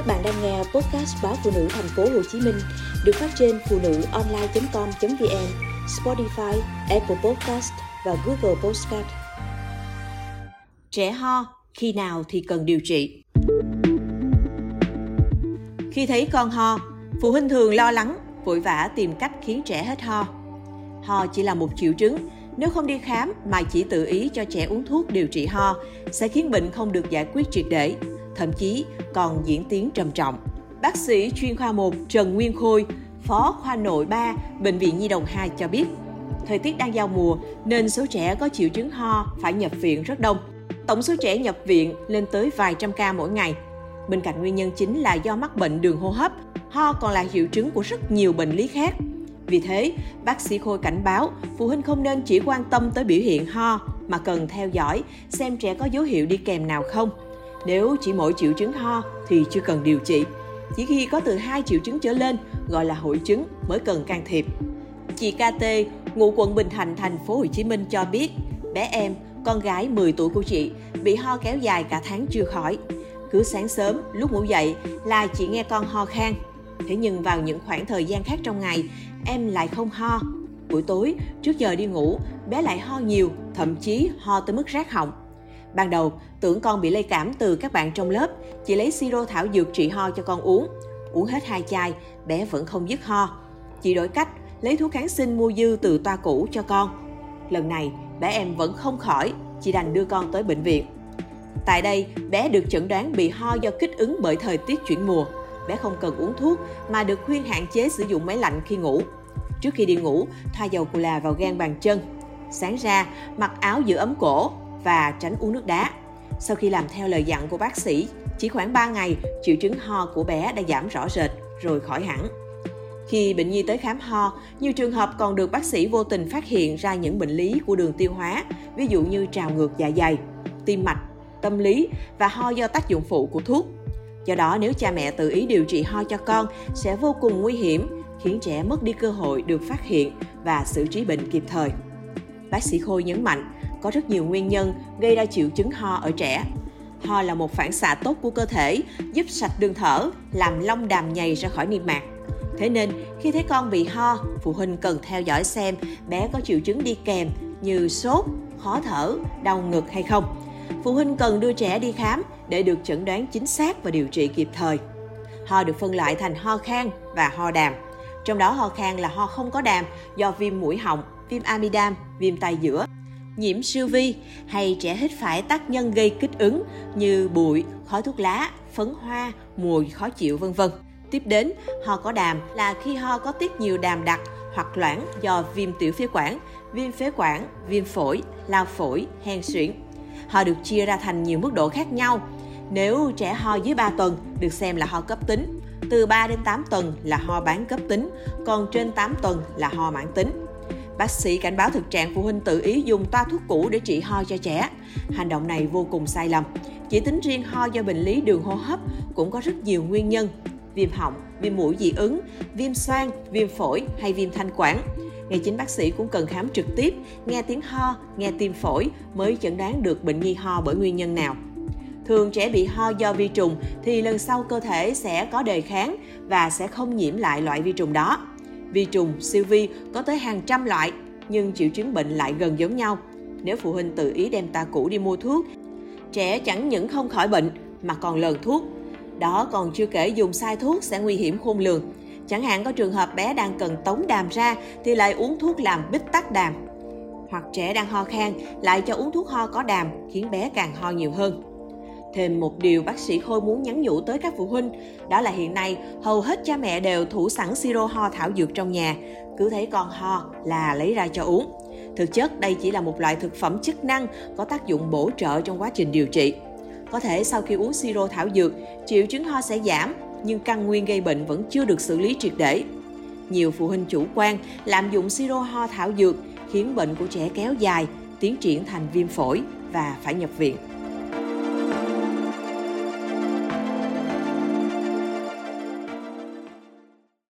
Các bạn đang nghe podcast báo phụ nữ thành phố Hồ Chí Minh được phát trên phụ nữ online.com.vn, Spotify, Apple Podcast và Google Podcast. Trẻ ho, khi nào thì cần điều trị? Khi thấy con ho, phụ huynh thường lo lắng, vội vã tìm cách khiến trẻ hết ho. Ho chỉ là một triệu chứng, nếu không đi khám mà chỉ tự ý cho trẻ uống thuốc điều trị ho sẽ khiến bệnh không được giải quyết triệt để, thậm chí còn diễn tiến trầm trọng. Bác sĩ chuyên khoa 1 Trần Nguyên Khôi, Phó khoa nội 3, Bệnh viện Nhi đồng 2 cho biết, thời tiết đang giao mùa nên số trẻ có triệu chứng ho phải nhập viện rất đông. Tổng số trẻ nhập viện lên tới vài trăm ca mỗi ngày. Bên cạnh nguyên nhân chính là do mắc bệnh đường hô hấp, ho còn là triệu chứng của rất nhiều bệnh lý khác. Vì thế, bác sĩ Khôi cảnh báo phụ huynh không nên chỉ quan tâm tới biểu hiện ho mà cần theo dõi xem trẻ có dấu hiệu đi kèm nào không. Nếu chỉ mỗi triệu chứng ho thì chưa cần điều trị. Chỉ khi có từ hai triệu chứng trở lên gọi là hội chứng mới cần can thiệp. Chị KT, ngụ quận Bình Thạnh, thành phố Hồ Chí Minh cho biết, bé em, con gái 10 tuổi của chị, bị ho kéo dài cả tháng chưa khỏi. Cứ sáng sớm, lúc ngủ dậy là chị nghe con ho khan. Thế nhưng vào những khoảng thời gian khác trong ngày, em lại không ho. Buổi tối, trước giờ đi ngủ, bé lại ho nhiều, thậm chí ho tới mức rát họng. Ban đầu, tưởng con bị lây cảm từ các bạn trong lớp, chị lấy siro thảo dược trị ho cho con uống. Uống hết hai chai, bé vẫn không dứt ho. Chị đổi cách, lấy thuốc kháng sinh mua dư từ toa cũ cho con. Lần này, bé em vẫn không khỏi, chị đành đưa con tới bệnh viện. Tại đây, bé được chẩn đoán bị ho do kích ứng bởi thời tiết chuyển mùa. Bé không cần uống thuốc mà được khuyên hạn chế sử dụng máy lạnh khi ngủ. Trước khi đi ngủ, thoa dầu cù là vào gan bàn chân. Sáng ra, mặc áo giữ ấm cổ và tránh uống nước đá. Sau khi làm theo lời dặn của bác sĩ, chỉ khoảng 3 ngày, triệu chứng ho của bé đã giảm rõ rệt rồi khỏi hẳn. Khi bệnh nhi tới khám ho, nhiều trường hợp còn được bác sĩ vô tình phát hiện ra những bệnh lý của đường tiêu hóa, ví dụ như trào ngược dạ dày, tim mạch, tâm lý và ho do tác dụng phụ của thuốc. Do đó, nếu cha mẹ tự ý điều trị ho cho con sẽ vô cùng nguy hiểm, khiến trẻ mất đi cơ hội được phát hiện và xử trí bệnh kịp thời. Bác sĩ Khôi nhấn mạnh, có rất nhiều nguyên nhân gây ra triệu chứng ho ở trẻ. Ho là một phản xạ tốt của cơ thể, giúp sạch đường thở, làm lông đàm nhầy ra khỏi niêm mạc. Thế nên, khi thấy con bị ho, phụ huynh cần theo dõi xem bé có triệu chứng đi kèm như sốt, khó thở, đau ngực hay không. Phụ huynh cần đưa trẻ đi khám để được chẩn đoán chính xác và điều trị kịp thời. Ho được phân loại thành ho khan và ho đàm. Trong đó ho khan là ho không có đàm do viêm mũi họng, viêm amidam, viêm tai giữa, nhiễm siêu vi hay trẻ hít phải tác nhân gây kích ứng như bụi, khói thuốc lá, phấn hoa, mùi khó chịu vân vân. Tiếp đến, ho có đàm là khi ho có tiết nhiều đàm đặc hoặc loãng do viêm tiểu phế quản, viêm phế quản, viêm phổi, lao phổi, hen suyễn. Ho được chia ra thành nhiều mức độ khác nhau. Nếu trẻ ho dưới 3 tuần được xem là ho cấp tính, từ 3 đến 8 tuần là ho bán cấp tính, còn trên 8 tuần là ho mãn tính. Bác sĩ cảnh báo thực trạng phụ huynh tự ý dùng toa thuốc cũ để trị ho cho trẻ. Hành động này vô cùng sai lầm. Chỉ tính riêng ho do bệnh lý đường hô hấp cũng có rất nhiều nguyên nhân. Viêm họng, viêm mũi dị ứng, viêm xoang, viêm phổi hay viêm thanh quản. Ngay chính bác sĩ cũng cần khám trực tiếp, nghe tiếng ho, nghe tim phổi mới chẩn đoán được bệnh nhi ho bởi nguyên nhân nào. Thường trẻ bị ho do vi trùng thì lần sau cơ thể sẽ có đề kháng và sẽ không nhiễm lại loại vi trùng đó. Vi trùng, siêu vi có tới hàng trăm loại, nhưng triệu chứng bệnh lại gần giống nhau. Nếu phụ huynh tự ý đem ta cũ đi mua thuốc, trẻ chẳng những không khỏi bệnh mà còn lờn thuốc. Đó còn chưa kể dùng sai thuốc sẽ nguy hiểm khôn lường. Chẳng hạn có trường hợp bé đang cần tống đàm ra thì lại uống thuốc làm bích tắc đàm. Hoặc trẻ đang ho khan lại cho uống thuốc ho có đàm khiến bé càng ho nhiều hơn. Thêm một điều bác sĩ Khôi muốn nhắn nhủ tới các phụ huynh, đó là hiện nay hầu hết cha mẹ đều thủ sẵn siro ho thảo dược trong nhà, cứ thấy con ho là lấy ra cho uống. Thực chất đây chỉ là một loại thực phẩm chức năng có tác dụng bổ trợ trong quá trình điều trị. Có thể sau khi uống siro thảo dược, triệu chứng ho sẽ giảm, nhưng căn nguyên gây bệnh vẫn chưa được xử lý triệt để. Nhiều phụ huynh chủ quan lạm dụng siro ho thảo dược khiến bệnh của trẻ kéo dài, tiến triển thành viêm phổi và phải nhập viện.